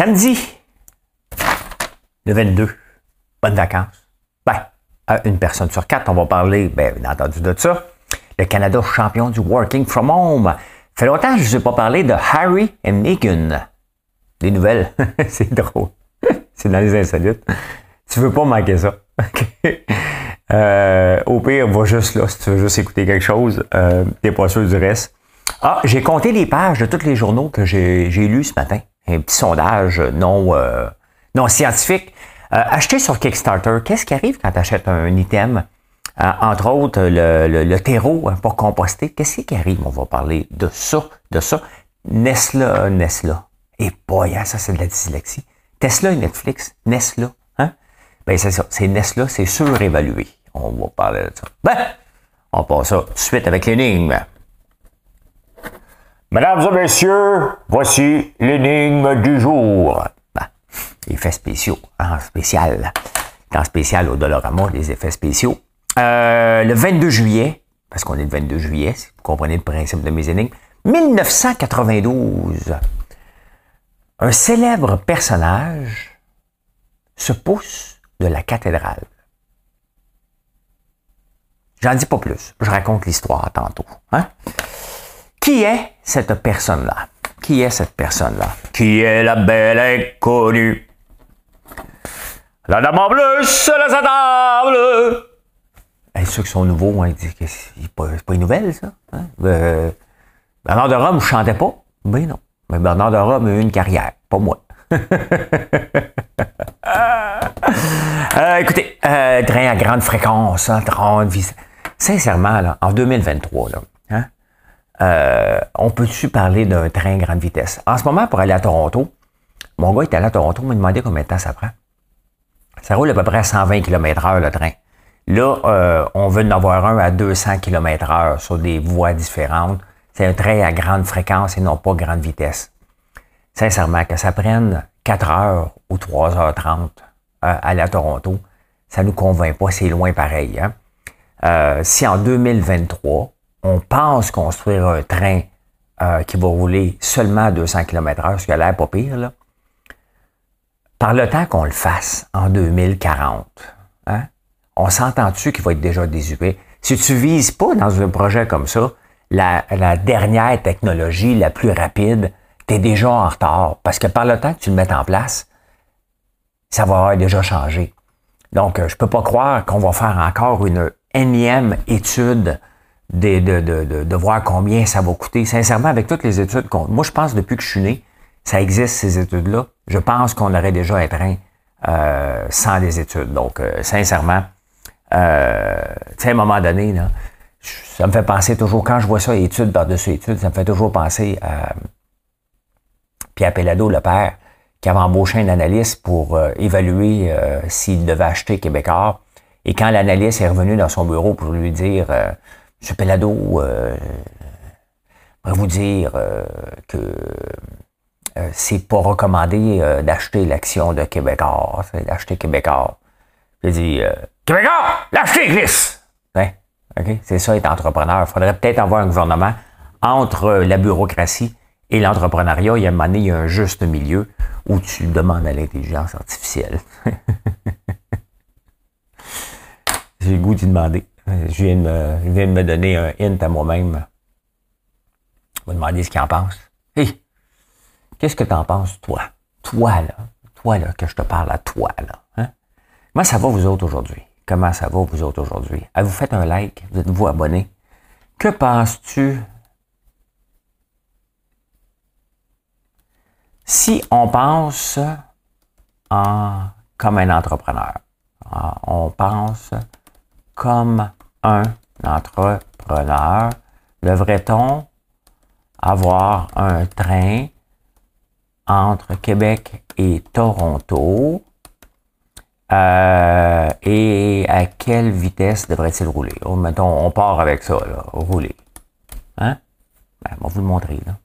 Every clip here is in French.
Samedi, le 22. Bonnes vacances. Ben, une personne sur quatre, on va parler, bien, entendu, de ça. Le Canada champion du Working from Home. fait longtemps que je ne ai pas parlé de Harry et Meghan. Des nouvelles. c'est drôle. c'est dans les insolites. Tu veux pas manquer ça. Euh, au pire, va juste là si tu veux juste écouter quelque chose. Euh, T'es pas sûr du reste. Ah, j'ai compté les pages de tous les journaux que j'ai lus ce matin. Un petit sondage non, euh, non scientifique. Euh, acheter sur Kickstarter, qu'est-ce qui arrive quand tu achètes un item? Euh, entre autres, le, terreau hein, pour composter. Qu'est-ce qui arrive? On va parler de ça, de ça. Nesla, Nesla. Et boy, hein, ça c'est de la dyslexie. Tesla et Netflix, Nesla. Hein? Ben c'est ça, c'est Nesla, c'est surévalué. On va parler de ça. Ben, on passe ça suite avec l'énigme. Mesdames et messieurs, voici l'énigme du jour effets spéciaux, en spécial, en spécial au Dollarama, des effets spéciaux. Euh, le 22 juillet, parce qu'on est le 22 juillet, si vous comprenez le principe de mes énigmes, 1992, un célèbre personnage se pousse de la cathédrale. J'en dis pas plus, je raconte l'histoire tantôt. Hein? Qui est cette personne-là? Qui est cette personne-là? Qui est la belle inconnue? La dame en bleu, c'est la table! Hey, ceux qui sont nouveaux, hein, disent que c'est pas, pas une nouvelle, ça. Hein? Euh, Bernard de Rome, je chantais pas? Ben non. Mais Bernard de Rome a eu une carrière, pas moi. euh, écoutez, euh, train à grande fréquence, hein, 30 Sincèrement, là, en 2023, là, euh, on peut-tu parler d'un train grande vitesse? En ce moment, pour aller à Toronto, mon gars est allé à Toronto, il m'a demandé combien de temps ça prend. Ça roule à peu près à 120 km heure le train. Là, euh, on veut en avoir un à 200 km heure sur des voies différentes. C'est un train à grande fréquence et non pas grande vitesse. Sincèrement, que ça prenne 4 heures ou 3h30 à aller à Toronto, ça nous convainc pas, c'est loin pareil. Hein? Euh, si en 2023, on pense construire un train euh, qui va rouler seulement à 200 km heure, ce qui a l'air pas pire, par le temps qu'on le fasse en 2040, hein, on s'entend-tu qu'il va être déjà désuet? Si tu vises pas dans un projet comme ça, la, dernière technologie la plus rapide, tu es déjà en retard. Parce que par le temps que tu le mets en place, ça va déjà changé. Donc, euh, je peux pas croire qu'on va faire encore une énième étude de, de, de, de, voir combien ça va coûter. Sincèrement, avec toutes les études qu'on... Moi, je pense depuis que je suis né, ça existe, ces études-là. Je pense qu'on aurait déjà train euh, sans des études. Donc, euh, sincèrement, euh, tu sais, à un moment donné, là, ça me fait penser toujours, quand je vois ça, études par-dessus études, ça me fait toujours penser à Pierre Pellado, le père, qui avait embauché un analyste pour euh, évaluer euh, s'il devait acheter Québécois. Et quand l'analyste est revenu dans son bureau pour lui dire, Monsieur Pellado, euh, je vous dire que euh, c'est pas recommandé euh, d'acheter l'action de Québécois, d'acheter Québécois. Je dis, euh, Québécois, l'acheter, Chris! Hein? C'est ça être entrepreneur. Il faudrait peut-être avoir un gouvernement entre la bureaucratie et l'entrepreneuriat. Il y a un il y a un juste milieu où tu demandes à l'intelligence artificielle. J'ai le goût d'y demander. Je viens, de me, je donner un hint à moi-même. Je vais demander ce qu'il en pense. Hey, Qu'est-ce que tu en penses, toi? Toi, là. Toi, là, que je te parle à toi, là. Hein? Comment ça va, vous autres, aujourd'hui? Comment ça va, vous autres, aujourd'hui? Avez-vous fait un like? Vous êtes-vous abonné? Que penses-tu? Si on pense en, comme un entrepreneur? On pense comme un entrepreneur. Devrait-on avoir un train entre Québec et Toronto? Euh, et à quelle vitesse devrait-il rouler? Oh, on part avec ça, là, rouler. Hein? Ben, on va vous le montrer, là.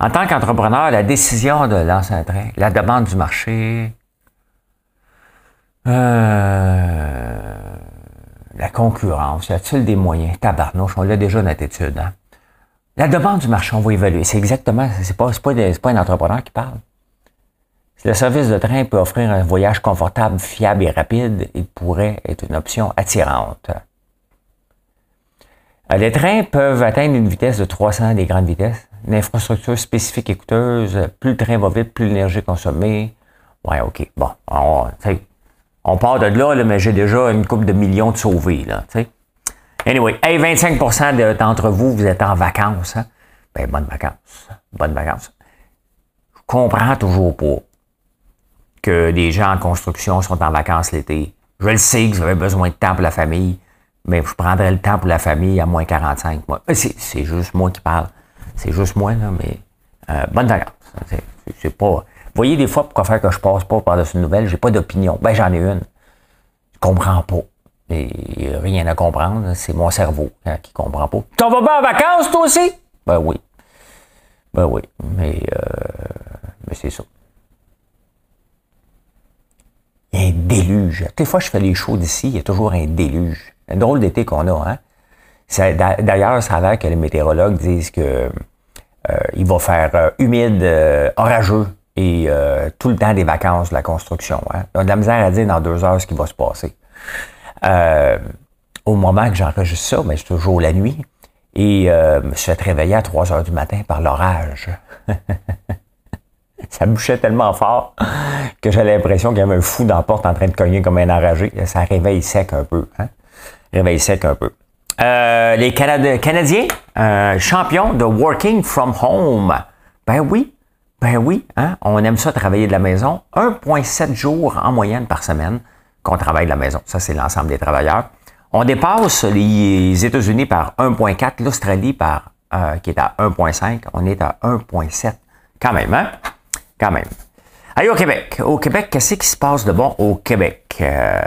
En tant qu'entrepreneur, la décision de lancer un train, la demande du marché, euh, la concurrence, y a-t-il des moyens? Tabarnouche, on l'a déjà notre étude, hein? La demande du marché, on va évaluer. C'est exactement, c'est pas, pas, pas un entrepreneur qui parle. Le service de train peut offrir un voyage confortable, fiable et rapide, il pourrait être une option attirante. Euh, les trains peuvent atteindre une vitesse de 300 des grandes vitesses. Une infrastructure spécifique et coûteuse. Plus le train va vite, plus l'énergie est consommée. Ouais, OK. Bon, on, on part de là, mais j'ai déjà une coupe de millions de sauvés. Là, anyway, hey, 25% d'entre vous, vous êtes en vacances. Hein? Ben, bonnes vacances. Bonnes vacances. Je comprends toujours pas que des gens en construction sont en vacances l'été. Je le sais que vous avez besoin de temps pour la famille, mais je prendrais le temps pour la famille à moins 45. Moi. C'est juste moi qui parle. C'est juste moi, là, mais euh, bonnes vacances. C'est pas. Voyez, des fois, pourquoi faire que je passe pas par-dessus une nouvelle, j'ai pas d'opinion. Ben, j'en ai une. Je comprends pas. Et rien à comprendre, c'est mon cerveau hein, qui comprend pas. T'en vas pas en vacances, toi aussi? Ben oui. Ben oui. Mais, euh, mais c'est ça. Il y a un déluge. Des fois, je fais les shows d'ici, il y a toujours un déluge. Un drôle d'été qu'on a, hein? D'ailleurs, ça a l'air que les météorologues disent que euh, il va faire euh, humide, euh, orageux et tout le temps des vacances de la construction. Hein? On a de la misère à dire dans deux heures ce qui va se passer. au moment que j'enregistre ça, mais c'est toujours la nuit, et je me suis fait réveiller à 3 heures du matin par l'orage. ça bouchait tellement fort que j'ai l'impression qu'il y avait un fou dans la porte en train de cogner comme un enragé. Ça réveille sec un peu. Hein? Réveille sec un peu. Euh, les Canadiens, euh, champions de Working from Home. Ben oui, ben oui, hein? on aime ça travailler de la maison. 1,7 jours en moyenne par semaine qu'on travaille de la maison. Ça, c'est l'ensemble des travailleurs. On dépasse les États-Unis par 1,4, l'Australie par euh, qui est à 1,5. On est à 1,7. Quand même, hein? Quand même. Allez, au Québec. Au Québec, qu'est-ce qui se passe de bon au Québec? Euh,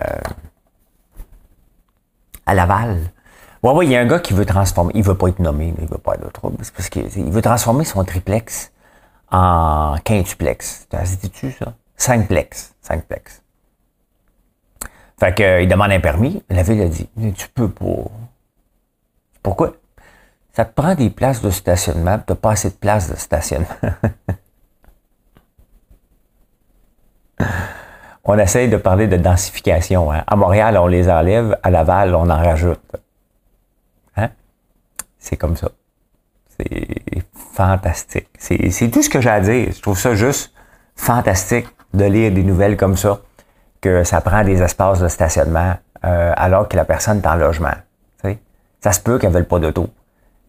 à Laval. Ouais, ouais, il y a un gars qui veut transformer. Il veut pas être nommé, mais il veut pas être trouble. C'est parce qu'il veut transformer son triplex en quintuplex. T'as dit-tu ça? Cinqplex. Cinqplex. Fait que, euh, il demande un permis. La ville a dit, tu peux pas. Pourquoi? Ça te prend des places de stationnement, tu n'as pas assez de places de stationnement. on essaye de parler de densification. Hein. À Montréal, on les enlève. À Laval, on en rajoute. Hein? C'est comme ça. Fantastique. C'est tout ce que j'ai à dire. Je trouve ça juste fantastique de lire des nouvelles comme ça, que ça prend des espaces de stationnement euh, alors que la personne est en logement. Ça se peut qu'elle ne veuille pas d'auto.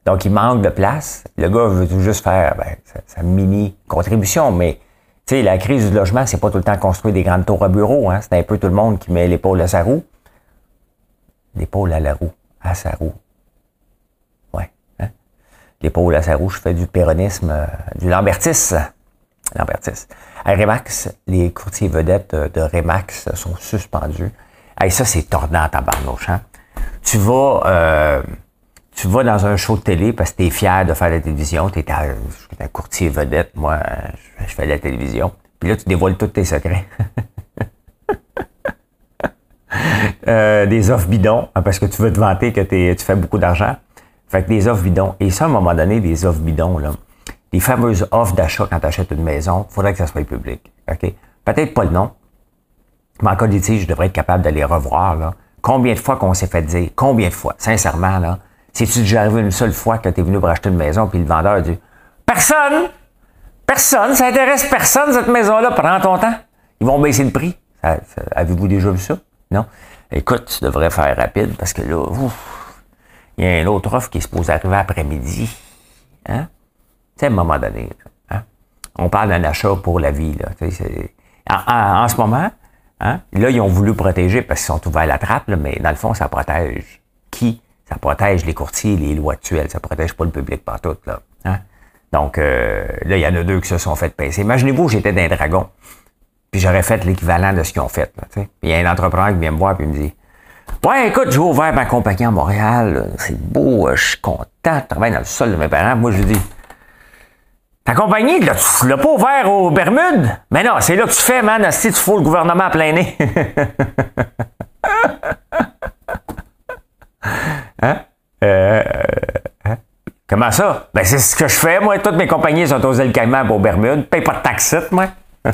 Donc, il manque de place. Le gars veut juste faire ben, sa mini contribution, mais sais, la crise du logement, c'est pas tout le temps construire des grandes tours à bureaux. Hein? C'est un peu tout le monde qui met l'épaule à sa roue. L'épaule à la roue. À sa roue. L'épaule à sa roue, je fais du péronisme, euh, du lambertis. Lambertis. À Remax, les courtiers vedettes de Remax sont suspendus. Hey, ça, c'est tordant tabarnouche. Hein? Tu vas... Euh, tu vas dans un show de télé parce que tu es fier de faire la télévision, tu es un, courtier vedette, moi, je, fais la télévision. Puis là, tu dévoiles tous tes secrets. Euh, des offres bidons, hein, parce que tu veux te vanter que tu fais beaucoup d'argent. Fait que des offres bidons. Et ça, à un moment donné, des offres bidons, là, les fameuses offres d'achat quand tu achètes une maison, il faudrait que ça soit public. OK? Peut-être pas le nom, mais en cas de je devrais être capable de les revoir. Là. Combien de fois qu'on s'est fait dire, combien de fois, sincèrement, là, c'est-tu déjà arrivé une seule fois que tu es venu pour acheter une maison, puis le vendeur dit Personne! Personne! Ça intéresse personne, cette maison-là. Prends ton temps. Ils vont baisser le prix. Avez-vous déjà vu ça? Non? Écoute, tu devrais faire rapide parce que là, il y a une autre offre qui est supposée arriver après-midi. Hein? Tu sais, à un moment donné, hein? on parle d'un achat pour la vie. Là. En, en, ce moment, hein? là, ils ont voulu protéger parce qu'ils sont ouverts à la trappe, mais dans le fond, ça protège qui? Ça protège les courtiers les lois actuelles. Ça protège pas le public partout, là. Hein? Donc, euh, là, il y en a deux qui se sont fait pincer. Imaginez-vous, j'étais d'un dragon. Puis j'aurais fait l'équivalent de ce qu'ils ont fait. Il y a un entrepreneur qui vient me voir et me dit Ouais, écoute, j'ai ouvert ma compagnie à Montréal. C'est beau, je suis content de travailler dans le sol de mes parents. Moi, je dis Ta compagnie, là, tu l'as pas ouvert aux Bermudes? Mais non, c'est là que tu fais, man. Si tu fous le gouvernement à plein nez. Hein? Euh, hein? Comment ça? Ben, c'est ce que je fais, moi. Toutes mes compagnies sont aux îles Caïmans pour Bermude. Paye pas de taxes, moi.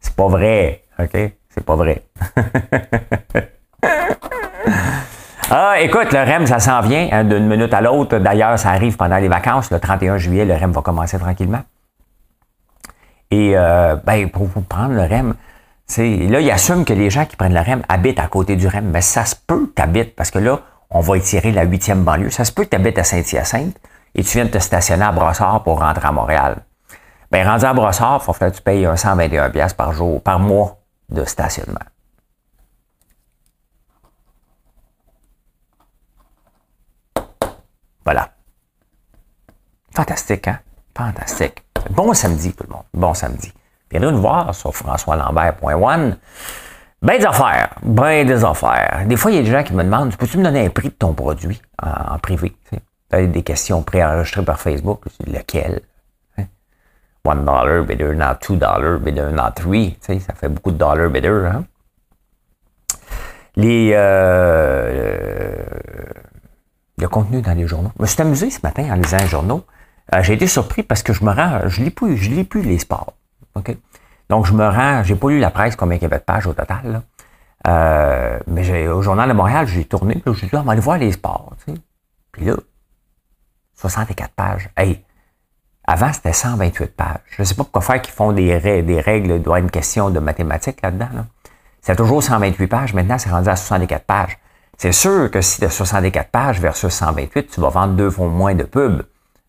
c'est pas vrai. OK? C'est pas vrai. ah, écoute, le REM, ça s'en vient hein, d'une minute à l'autre. D'ailleurs, ça arrive pendant les vacances. Le 31 juillet, le REM va commencer tranquillement. Et euh, ben, pour vous prendre le REM, là, il assume que les gens qui prennent le REM habitent à côté du REM. Mais ça se peut que tu parce que là, on va étirer la huitième banlieue. Ça se peut que tu habites à Saint-Hyacinthe et tu viens de te stationner à Brossard pour rentrer à Montréal. Bien, rendu à Brossard, il faut que tu payes 121 par jour, par mois de stationnement. Voilà. Fantastique, hein? Fantastique. Bon samedi, tout le monde. Bon samedi. Viens nous voir sur françoislambert.one. Ben des affaires, ben des affaires. Des fois, il y a des gens qui me demandent, peux-tu me donner un prix de ton produit en, privé? Tu des questions préenregistrées par Facebook. Lequel? One dollar, bidder, not two dollar, bidder, not three. Ça fait beaucoup de dollars bidder. Hein? Les, euh, le contenu dans les journaux. Je me suis amusé ce matin en lisant les journaux. Euh, j'ai été surpris parce que je me rends, je lis plus, je lis plus les sports. Donc, je me rends, j'ai pas lu la presse, combien il y avait de pages au total. Euh, mais j'ai, au Journal de Montréal, j'ai tourné, puis j'ai dit, on va aller voir les sports, tu sais. Puis là, 64 pages. Hey, avant, c'était 128 pages. Je ne sais pas pourquoi faire qu'ils font des, règles, des règles, il doit y une question de mathématiques là-dedans. Là. C'est toujours 128 pages. Maintenant, c'est rendu à 64 pages. C'est sûr que si tu as 64 pages versus 128, tu vas vendre deux fois moins de pubs.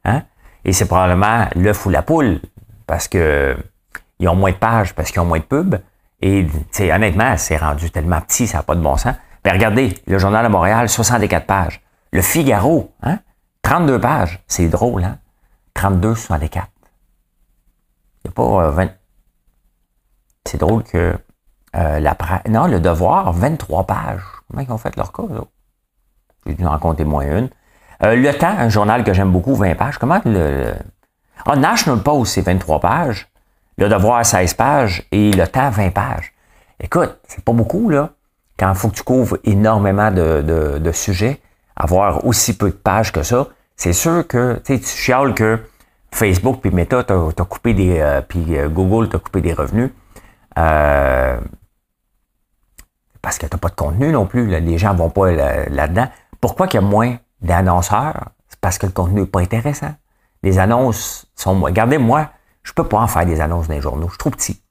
Hein? Et c'est probablement l'œuf ou la poule. Parce que ils ont moins de pages parce qu'ils ont moins de pubs. Et honnêtement, c'est rendu tellement petit, ça n'a pas de bon sens. Mais regardez, le Journal de Montréal, 64 pages. Le Figaro, hein? 32 pages. C'est drôle, hein? 32, 64. Il n'y a pas 20. Euh, c'est drôle que euh, la Non, le devoir, 23 pages. Comment ils ont fait leur cas, là? J'ai dû en compter moins une. Euh, le Temps, un journal que j'aime beaucoup, 20 pages. Comment le. Ah, National Post, c'est 23 pages. Le devoir, 16 pages. Et le temps, 20 pages. Écoute, c'est pas beaucoup, là. Quand il faut que tu couvres énormément de, de, sujets, avoir aussi peu de pages que ça, c'est sûr que tu chiales que Facebook puis Meta t'as coupé des. Euh, puis euh, Google t'a coupé des revenus. Euh, parce que tu n'as pas de contenu non plus. Les gens vont pas là-dedans. Pourquoi qu'il y a moins d'annonceurs? C'est parce que le contenu n'est pas intéressant. Les annonces sont moins. Regardez, moi, je peux pas en faire des annonces dans les journaux. Je suis trop petit.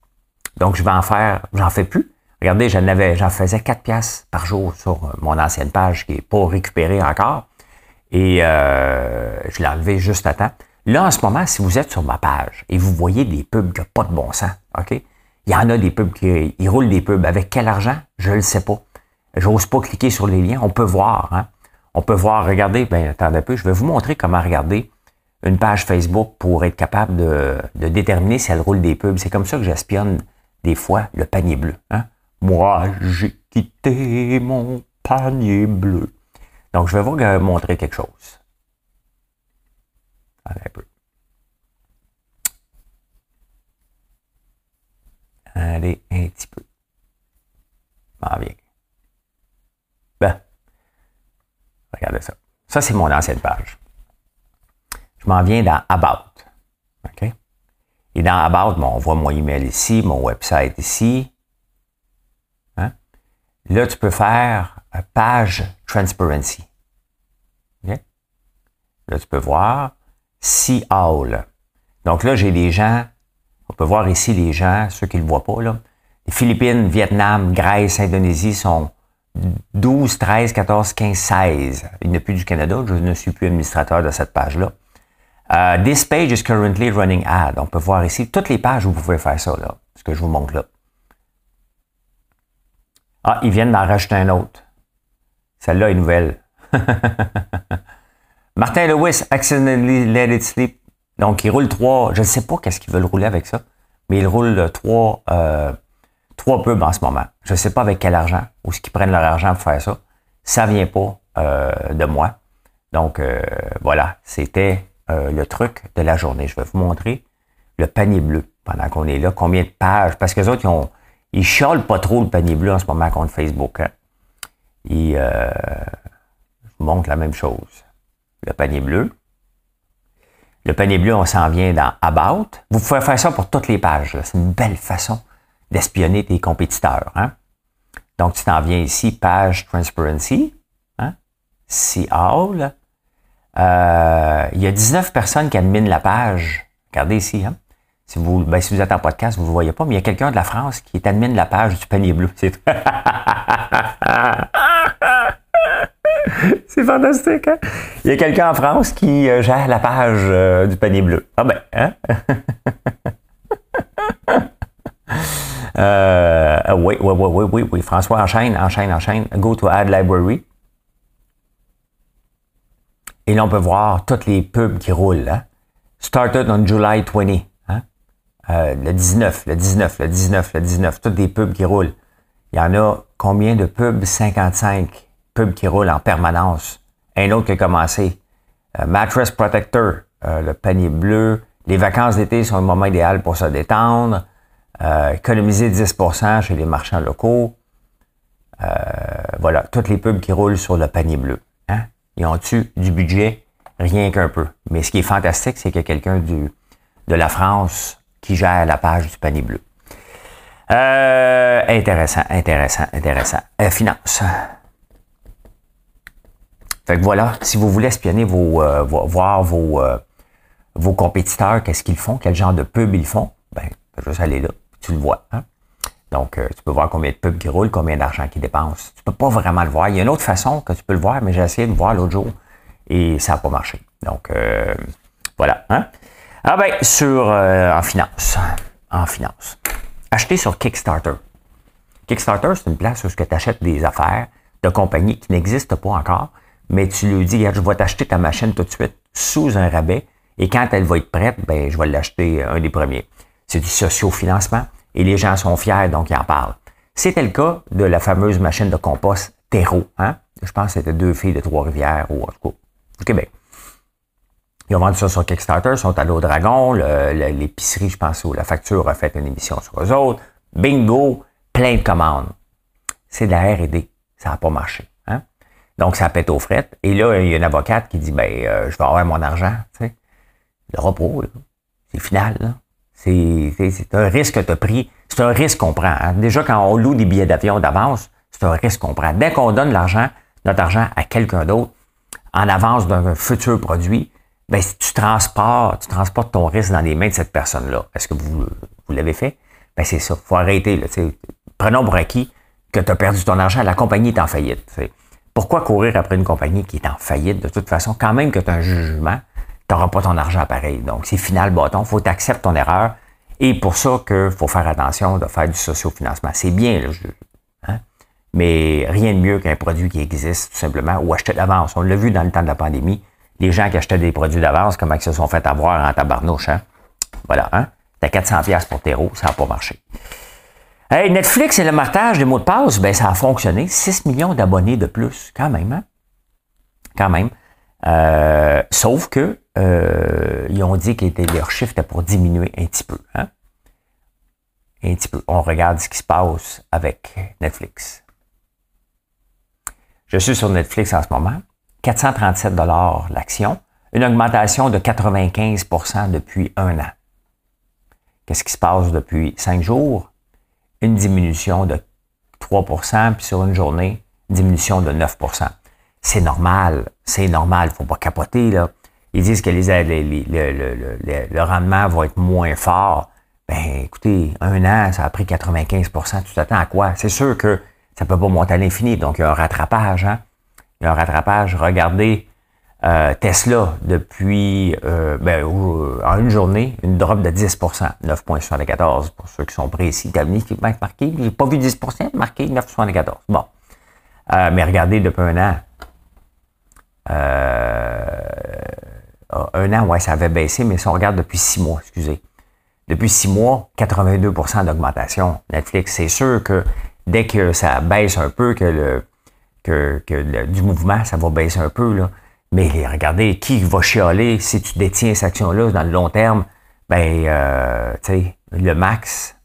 Donc, je vais en faire, j'en fais plus. Regardez, j'en avais, j'en faisais 4 piastres par jour sur mon ancienne page qui n'est pas récupérée encore. Et euh, je l'ai enlevé juste à temps. Là, en ce moment, si vous êtes sur ma page et vous voyez des pubs qui n'ont pas de bon sens, OK? Il y en a des pubs qui roulent des pubs. Avec quel argent? Je ne le sais pas. J'ose pas cliquer sur les liens. On peut voir, hein? On peut voir, regardez, ben, attendez un peu, je vais vous montrer comment regarder une page Facebook pour être capable de, déterminer si elle roule des pubs. C'est comme ça que j'espionne des fois le panier bleu. Hein? Moi, j'ai quitté mon panier bleu. Donc, je vais vous montrer quelque chose. Allez, un petit peu. Ah, bien. Ben, regardez ça. Ça, c'est mon ancienne page je m'en viens dans About. OK? Et dans About, on voit mon email ici, mon website ici. Hein? Là, tu peux faire page transparency. OK? Là, tu peux voir See All. Donc là, j'ai des gens, on peut voir ici les gens, ceux qui ne le voient pas, là. Les Philippines, Vietnam, Grèce, Indonésie sont 12, 13, 14, 15, 16. Il n'y a plus du Canada, je ne suis plus administrateur de cette page-là. Uh, this page is currently running ad. On peut voir ici toutes les pages où vous pouvez faire ça, là, ce que je vous montre là. Ah, ils viennent d'en rajouter un autre. Celle-là est nouvelle. Martin Lewis, accidentally let it sleep. Donc, il roule trois. Je ne sais pas qu'est-ce qu'ils veulent rouler avec ça, mais il roule trois, euh, trois pubs en ce moment. Je ne sais pas avec quel argent, ou ce qu'ils prennent leur argent pour faire ça. Ça vient pas euh, de moi. Donc, euh, voilà, c'était euh, le truc de la journée. Je vais vous montrer le panier bleu pendant qu'on est là. Combien de pages? Parce que les autres, ils, ont, ils chiolent pas trop le panier bleu en ce moment contre Facebook. Hein. Ils euh, je vous montre la même chose. Le panier bleu. Le panier bleu, on s'en vient dans About. Vous pouvez faire ça pour toutes les pages. C'est une belle façon d'espionner tes compétiteurs. Hein? Donc, tu t'en viens ici, page Transparency. Hein? See All. Euh, il y a 19 personnes qui adminent la page. Regardez ici. Hein? Si, vous, ben, êtes en podcast, vous ne voyez pas, mais il y a quelqu'un de la France qui est admin de la page du panier bleu. C'est fantastique, hein? Il y a quelqu'un en France qui euh, gère la page euh, du panier bleu. Ah ben, hein? euh, oui, oui, oui, oui, oui, oui. François, enchaîne, enchaîne, enchaîne. Go to Add Library. Et là, on peut voir toutes les pubs qui roulent. Hein? Started on July 20. Hein? Le 19, le 19, le 19, le 19. Toutes les pubs qui roulent. Il y en a combien de pubs? 55 pub qui roule en permanence. Un autre qui a commencé. Euh, Mattress Protector, euh, le panier bleu. Les vacances d'été sont le moment idéal pour se détendre. Euh, économiser 10% chez les marchands locaux. voilà, toutes les pubs qui roulent sur le panier bleu. Hein? Ils ont-tu du budget? Rien qu'un peu. Mais ce qui est fantastique, c'est qu'il y a quelqu'un de la France qui gère la page du panier bleu. intéressant, intéressant, intéressant. finance. Fait que voilà, si vous voulez espionner vos, euh, voir vos, euh, vos compétiteurs, qu'est-ce qu'ils font, quel genre de pub ils font, ben, juste aller là, tu le vois. Hein? Donc, euh, tu peux voir combien de pubs qui roulent, combien d'argent qu'ils dépensent. Tu peux pas vraiment le voir. Il y a une autre façon que tu peux le voir, mais j'ai essayé de le voir l'autre jour et ça n'a pas marché. Donc, voilà. Hein? Ah ben, sur en finance. En finance. Acheter sur Kickstarter. Kickstarter, c'est une place où tu achètes des affaires de compagnies qui n'existent pas encore, mais tu lui dis, je vais t'acheter ta machine tout de suite sous un rabais, et quand elle va être prête, ben, je vais l'acheter un des premiers. C'est du socio-financement, et les gens sont fiers, donc ils en parlent. C'était le cas de la fameuse machine de compost Terreau, hein? Je pense que c'était deux filles de Trois-Rivières, ou en tout cas, au Québec. Ils ont vendu ça sur Kickstarter, sont allés au Dragon, l'épicerie, je pense, où la facture a fait une émission sur eux autres. Bingo, plein de commandes. C'est de la R&D. Ça n'a pas marché. Donc, ça pète aux frettes. Et là, il y a une avocate qui dit, ben, euh, je vais avoir mon argent. Tu. Le repos, c'est final. C'est, un risque que tu as pris. C'est un risque qu'on prend. Hein. Déjà, quand on loue des billets d'avion d'avance, c'est un risque qu'on prend. Dès qu'on donne l'argent, notre argent à quelqu'un d'autre, en avance d'un futur produit, ben, si tu transportes, tu transportes ton risque dans les mains de cette personne-là. Est-ce que vous, vous l'avez fait? Ben, c'est ça. faut arrêter. Là, Prenons pour acquis que tu as perdu ton argent, la compagnie est en faillite. Pourquoi courir après une compagnie qui est en faillite de toute façon? Quand même que tu as un jugement, tu n'auras pas ton argent pareil. Donc, c'est final bâton. Il faut accepter ton erreur. Et pour ça qu'il faut faire attention de faire du sociofinancement. C'est bien, le jeu. Hein? Mais rien de mieux qu'un produit qui existe, tout simplement, ou acheter d'avance. On l'a vu dans le temps de la pandémie. Les gens qui achetaient des produits d'avance, comment ils se sont fait avoir en tabarnouche. Hein? Voilà. Hein? T'as 400$ pour terreau, ça n'a pas marché. Hey, Netflix et le marquage des mots de passe, ben, ça a fonctionné. 6 millions d'abonnés de plus, quand même. Hein? Quand même. Euh, sauf que euh, ils ont dit que leur chiffre était pour diminuer un petit peu. Hein? Un petit peu. On regarde ce qui se passe avec Netflix. Je suis sur Netflix en ce moment. 437 l'action. Une augmentation de 95% depuis un an. Qu'est-ce qui se passe depuis cinq jours? Une diminution de 3% puis sur une journée, diminution de 9% C'est normal, c'est normal, faut pas capoter. Là. Ils disent que les, le, rendement va être moins fort. Ben, écoutez, un an, ça a pris 95% Tu t'attends à quoi? C'est sûr que ça peut pas monter à l'infini, donc il y a un rattrapage. Hein? Il y a un rattrapage. Regardez euh, Tesla, depuis euh, ben, euh, en une journée, une drop de 10% 9,74 pour ceux qui sont précis. Va marqué, j'ai pas vu 10% marqué 9,74. Bon. mais regardez depuis un an. un an, ouais, ça avait baissé, mais si on regarde depuis six mois, excusez. Depuis six mois, 82% d'augmentation. Netflix, c'est sûr que dès que ça baisse un peu, que le que, que du mouvement, ça va baisser un peu, là mais regardez, qui va chialer si tu détiens cette action-là dans le long terme? Ben, euh, tu sais, le max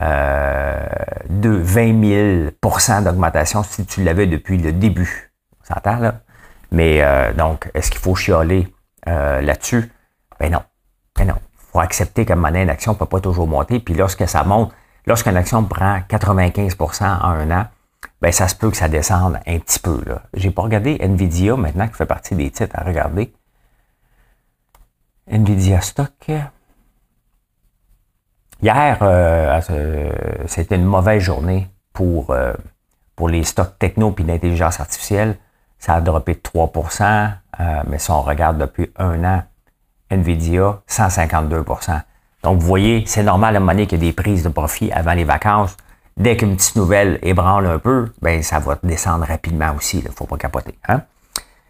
euh, de 20 000% d'augmentation si tu l'avais depuis le début. On s'entend, là? Mais euh, donc, est-ce qu'il faut chialer euh, là-dessus? Ben non. Ben non. Il faut accepter qu'à un moment donné, une action ne peut pas toujours monter. Puis lorsque ça monte, lorsqu'une action prend 95% en un an, ben ça se peut que ça descende un petit peu. Je n'ai pas regardé Nvidia maintenant, qui fait partie des titres à regarder. Nvidia Stock. Hier, euh, c'était une mauvaise journée pour, pour les stocks techno et l'intelligence artificielle. Ça a droppé de 3% euh, mais si on regarde depuis un an, Nvidia, 152% Donc, vous voyez, c'est normal à un moment donné qu'il y a des prises de profit avant les vacances. Dès qu'une petite nouvelle ébranle un peu, ben ça va descendre rapidement aussi. Il ne faut pas capoter. Hein?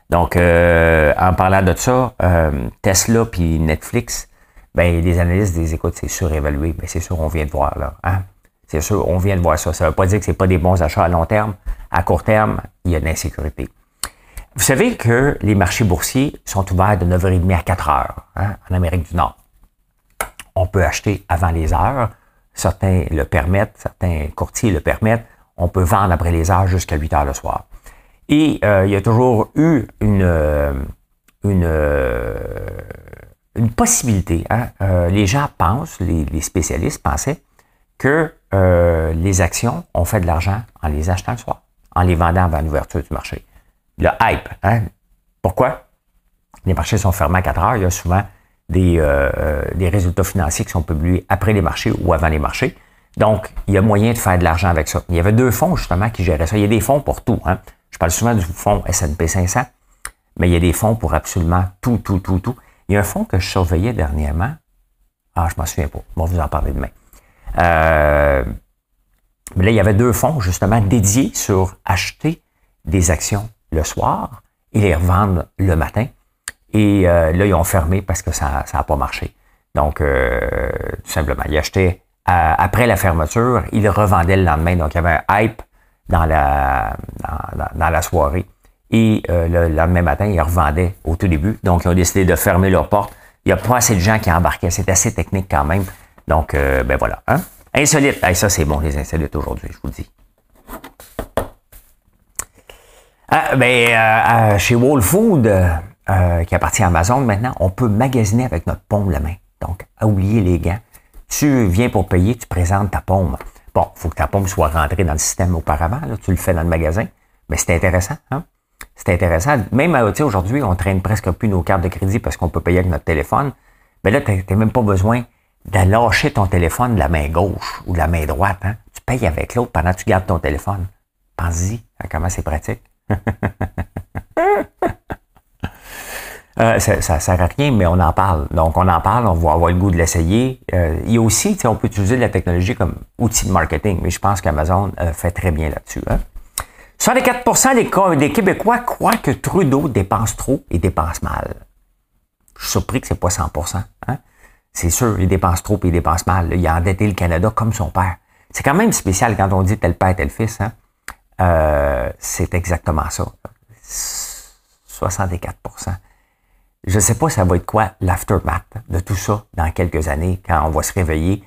Donc, euh, en parlant de ça, euh, Tesla puis Netflix, ben les analystes des écoutes, c'est surévalué. Mais c'est sûr, on vient de voir. Hein? C'est sûr, on vient de voir ça. Ça ne veut pas dire que ce pas des bons achats à long terme. À court terme, il y a de l'insécurité. Vous savez que les marchés boursiers sont ouverts de 9h30 à 4h hein, en Amérique du Nord. On peut acheter avant les heures. Certains le permettent, certains courtiers le permettent. On peut vendre après les heures jusqu'à 8 heures le soir. Et euh, il y a toujours eu une, euh, euh, possibilité. Hein. les gens pensent, les, les, spécialistes pensaient que les actions ont fait de l'argent en les achetant le soir, en les vendant avant l'ouverture du marché le hype. Hein? Pourquoi? Les marchés sont fermés à 4 heures. Il y a souvent des, euh, euh, des résultats financiers qui sont publiés après les marchés ou avant les marchés. Donc, il y a moyen de faire de l'argent avec ça. Il y avait deux fonds, justement, qui géraient ça. Il y a des fonds pour tout. Hein? Je parle souvent du fonds S&P 500, mais il y a des fonds pour absolument tout, tout, tout, tout. Il y a un fonds que je surveillais dernièrement. Ah, je m'en souviens pas. On va vous en parler demain. Euh, mais là, il y avait deux fonds, justement, dédiés sur acheter des actions le soir et les revendent le matin. Et euh, là, ils ont fermé parce que ça n'a pas marché. Donc, euh, tout simplement, ils achetaient après la fermeture, ils revendaient le lendemain. Donc, il y avait un hype dans la, dans, la soirée. Et euh, le lendemain matin, ils revendaient au tout début. Donc, ils ont décidé de fermer leurs portes. Il n'y a pas assez de gens qui embarquaient. C'est assez technique quand même. Donc, ben voilà. Hein? Insolite. ça, c'est bon, les insolites aujourd'hui, je vous le dis. Ah, ben, euh, chez Whole Food, euh, qui appartient à Amazon maintenant, on peut magasiner avec notre paume la main. Donc, à oublier les gants. Tu viens pour payer, tu présentes ta paume. Bon, il faut que ta paume soit rentrée dans le système auparavant. Tu le fais dans le magasin. Mais c'est intéressant. Hein? C'est intéressant. Même euh, aujourd'hui, on traîne presque plus nos cartes de crédit parce qu'on peut payer avec notre téléphone. Mais là, tu n'as même pas besoin de lâcher ton téléphone de la main gauche ou de la main droite. Hein? Tu payes avec l'autre pendant que tu gardes ton téléphone. Pense-y hein, comment c'est pratique. Euh, ça, ça sert rien, mais on en parle. Donc, on en parle, on va avoir le goût de l'essayer. Euh, il y a aussi, on peut utiliser la technologie comme outil de marketing, mais je pense qu'Amazon euh, fait très bien là-dessus. Hein? 64 des, des, Québécois croient que Trudeau dépense trop et dépense mal. Je suis surpris que c'est pas 100% hein? C'est sûr, il dépense trop et il dépense mal. Il a endetté le Canada comme son père. C'est quand même spécial quand on dit tel père, tel fils. Hein? Euh, c'est exactement ça. 64 Je ne sais pas ça va être quoi l'aftermath de tout ça dans quelques années, quand on va se réveiller,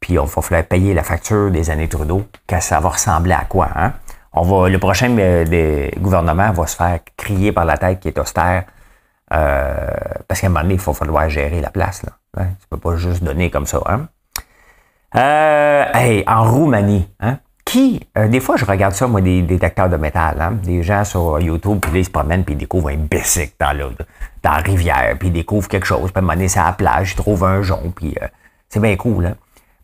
puis on va falloir payer la facture des années Trudeau, que ça va ressembler à quoi. Hein? On va, le prochain euh, des gouvernements va se faire crier par la tête qui est austère, euh, parce qu'à un moment donné, il va falloir gérer la place. Là, hein? Tu peux pas juste donner comme ça. Hein? Euh, en Roumanie, hein? Euh, des fois, je regarde ça, moi, des détecteurs de métal, hein, des gens sur YouTube, puis ils se promènent, puis ils découvrent un bicycle dans la, dans la rivière, puis ils découvrent quelque chose, puis à un moment donné, c'est à la plage, ils trouvent un jonc, puis euh, c'est bien cool. Hein.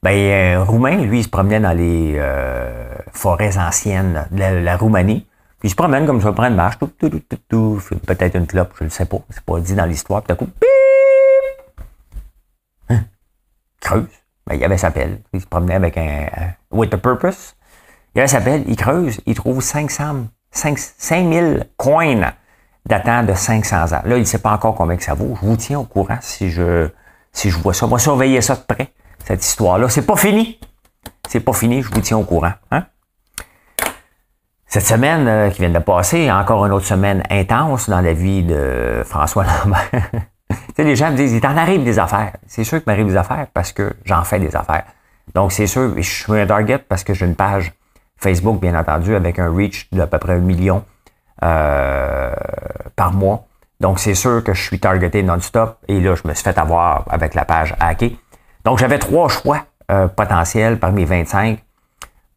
Ben, un Roumain, lui, il se promenait dans les euh, forêts anciennes de la, Roumanie, puis il se promène comme ça, prend une marche, tout, tout, tout, tout, tout peut-être une clope, je ne sais pas, c'est pas dit dans l'histoire, puis d'un coup! Hein? Creuse. Ben, il avait sa pelle, il se promenait avec un, un with a purpose. Il s'appelle, il creuse, il trouve 500, 5, 5000 coins datant de 500 ans. Là, il ne sait pas encore combien que ça vaut. Je vous tiens au courant si je, si je vois ça. Moi, surveiller ça de près, cette histoire-là. C'est pas fini. C'est pas fini, je vous tiens au courant. Hein? Cette semaine euh, qui vient de passer, encore une autre semaine intense dans la vie de François Lambert. tu sais, les gens me disent, il t'en arrive des affaires. C'est sûr qu'il m'arrive des affaires parce que j'en fais des affaires. Donc, c'est sûr, je suis un target parce que j'ai une page Facebook, bien entendu, avec un reach d'à peu près un million euh, par mois. Donc, c'est sûr que je suis targeté non-stop. Et là, je me suis fait avoir avec la page hackée. Donc, j'avais trois choix euh, potentiels parmi 25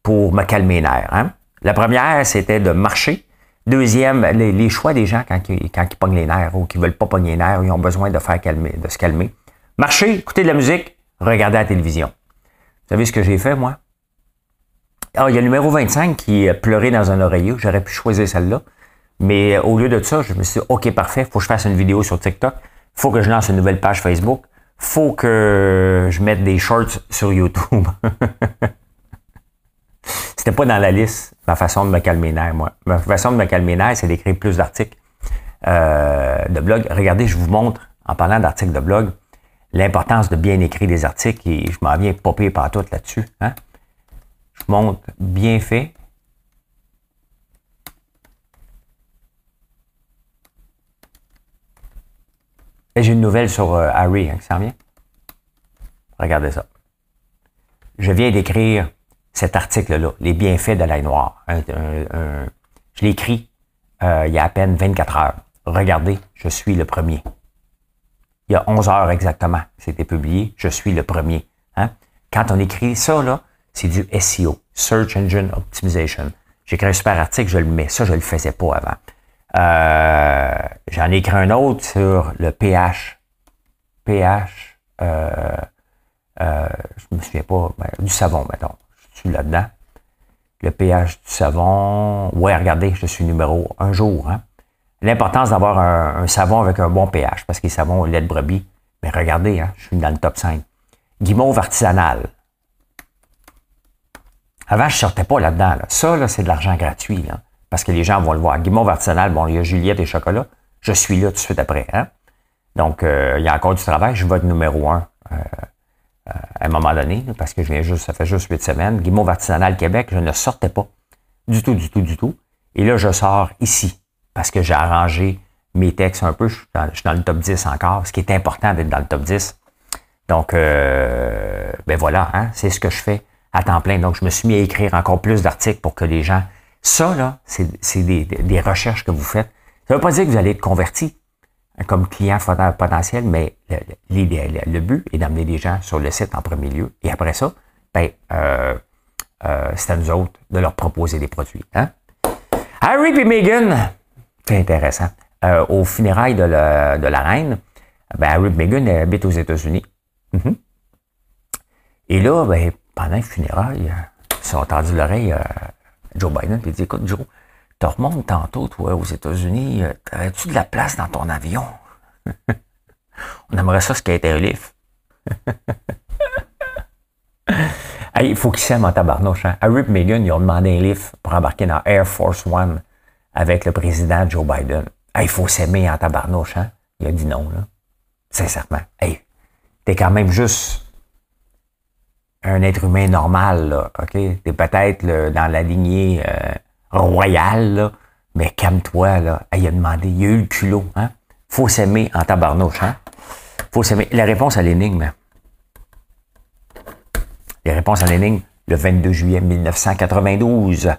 pour me calmer les nerfs. Hein. La première, c'était de marcher. Deuxième, les, choix des gens quand ils, quand ils pognent les nerfs ou qui veulent pas pogner les nerfs, ils ont besoin de faire calmer, de se calmer. Marcher, écouter de la musique, regarder la télévision. Vous savez ce que j'ai fait, moi? Ah, il y a le numéro 25 qui pleurait dans un oreiller. J'aurais pu choisir celle-là. Mais au lieu de ça, je me suis dit, OK, parfait, faut que je fasse une vidéo sur TikTok. faut que je lance une nouvelle page Facebook. faut que je mette des shorts sur YouTube. C'était pas dans la liste, ma façon de me calmer nerfs, moi. Ma façon de me calmer nerfs, c'est d'écrire plus d'articles euh, de blog. Regardez, je vous montre, en parlant d'articles de blog, l'importance de bien écrire des articles et je m'en viens popper tout là-dessus. Hein? Montre bien fait. J'ai une nouvelle sur euh, Harry, hein, qui s'en vient. Regardez ça. Je viens d'écrire cet article-là, Les bienfaits de l'ail noir. je l'ai écrit euh, il y a à peine 24 heures. Regardez, je suis le premier. Il y a 11 heures exactement, c'était publié, je suis le premier. Hein? Quand on écrit ça, là, c'est du SEO, Search Engine Optimization. J'écris un super article, je le mets. Ça, je ne le faisais pas avant. Euh, j'en ai écrit un autre sur le pH. pH, euh, euh, je me souviens pas, ben, du savon, mettons là-dedans. Le pH du savon. Ouais, regardez, je suis numéro un jour. Hein. L'importance d'avoir un, savon avec un bon pH, parce que les savons lait de brebis. Mais regardez, hein, je suis dans le top 5. Guimauve artisanal. Avant, je sortais pas là-dedans. Ça, là, c'est de l'argent gratuit. parce que les gens vont le voir. Guimauve artisanal, bon, il y a Juliette et Chocolat. Je suis là tout de suite après. Hein. Donc, euh, il y a encore du travail. Je être numéro un. Euh, à un moment donné, parce que je viens juste, ça fait juste huit semaines. Guimauve Artisanal Québec, je ne sortais pas. Du tout, du tout, du tout. Et là, je sors ici, parce que j'ai arrangé mes textes un peu. Je suis, dans, le top 10 encore, ce qui est important d'être dans le top 10. Donc, euh, ben voilà, hein, c'est ce que je fais à temps plein. Donc, je me suis mis à écrire encore plus d'articles pour que les gens... Ça, là, c'est des, des recherches que vous faites. Ça ne veut pas dire que vous allez être converti comme client potentiel, mais le, le but est d'amener des gens sur le site en premier lieu. Et après ça, ben, euh, euh, c'est à nous autres de leur proposer des produits. Hein? Harry et Meghan, c'est intéressant. Euh, au funérailles de la, de la reine, ben, Harry et Meghan habitent aux États-Unis. Mm-hmm. Et là, ben, pendant les funérailles, ils ont entendu l'oreille à Joe Biden, il dit Écoute, Joe, tu remontes tantôt, toi, aux États-Unis, euh, aurais-tu de la place dans ton avion? On aimerait ça skater un lift. hey, il faut qu'ils s'aiment en tabarnouche. Hein? Harry et ils ont demandé un lift pour embarquer dans Air Force One avec le président Joe Biden. Hey, il faut s'aimer en tabarnouche. Hein? Il a dit non, là. Sincèrement. Hey, t'es quand même juste un être humain normal, là. OK? T'es peut-être dans la lignée... Euh, royal, là, mais calme-toi, là. il a demandé, il a eu le culot, hein? Faut s'aimer en tabarnouche, hein? Faut s'aimer. La réponse à l'énigme. Les réponses à l'énigme, le 22 juillet 1992.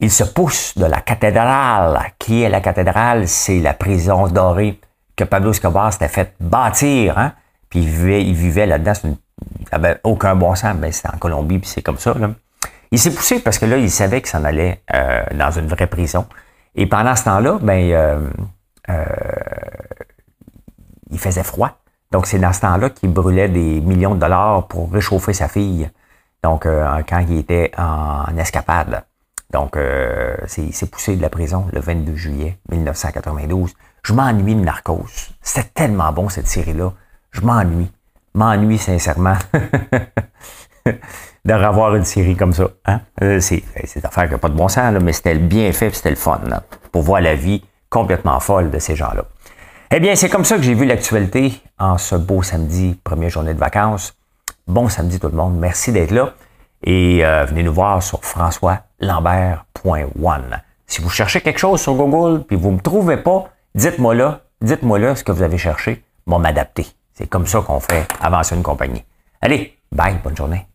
Il se pousse de la cathédrale. Qui est la cathédrale? C'est la prison dorée que Pablo Escobar s'était fait bâtir, hein? Puis il vivait, il vivait là-dedans, aucun bon sens, mais c'était en Colombie, puis c'est comme ça. Il s'est poussé parce que là, il savait qu'il s'en allait euh, dans une vraie prison. Et pendant ce temps-là, ben, euh, euh, il faisait froid. Donc, c'est dans ce temps-là qu'il brûlait des millions de dollars pour réchauffer sa fille. Donc, quand il était en, escapade. Donc, il s'est poussé de la prison le 22 juillet 1992. Je m'ennuie de Narcos. C'était tellement bon, cette série-là. Je m'ennuie. M'ennuie sincèrement. de revoir une série comme ça. Hein? Euh, c'est, une affaire qui n'a pas de bon sens, mais c'était bien fait, c'était le fun, pour voir la vie complètement folle de ces gens-là. Eh bien, c'est comme ça que j'ai vu l'actualité en ce beau samedi, première journée de vacances. Bon samedi tout le monde, merci d'être là. Et euh, venez nous voir sur françoislambert.one. Si vous cherchez quelque chose sur Google puis vous ne me trouvez pas, dites-moi là, dites-moi là ce que vous avez cherché, bon m'adapter. C'est comme ça qu'on fait avancer une compagnie. Allez, bye, bonne journée.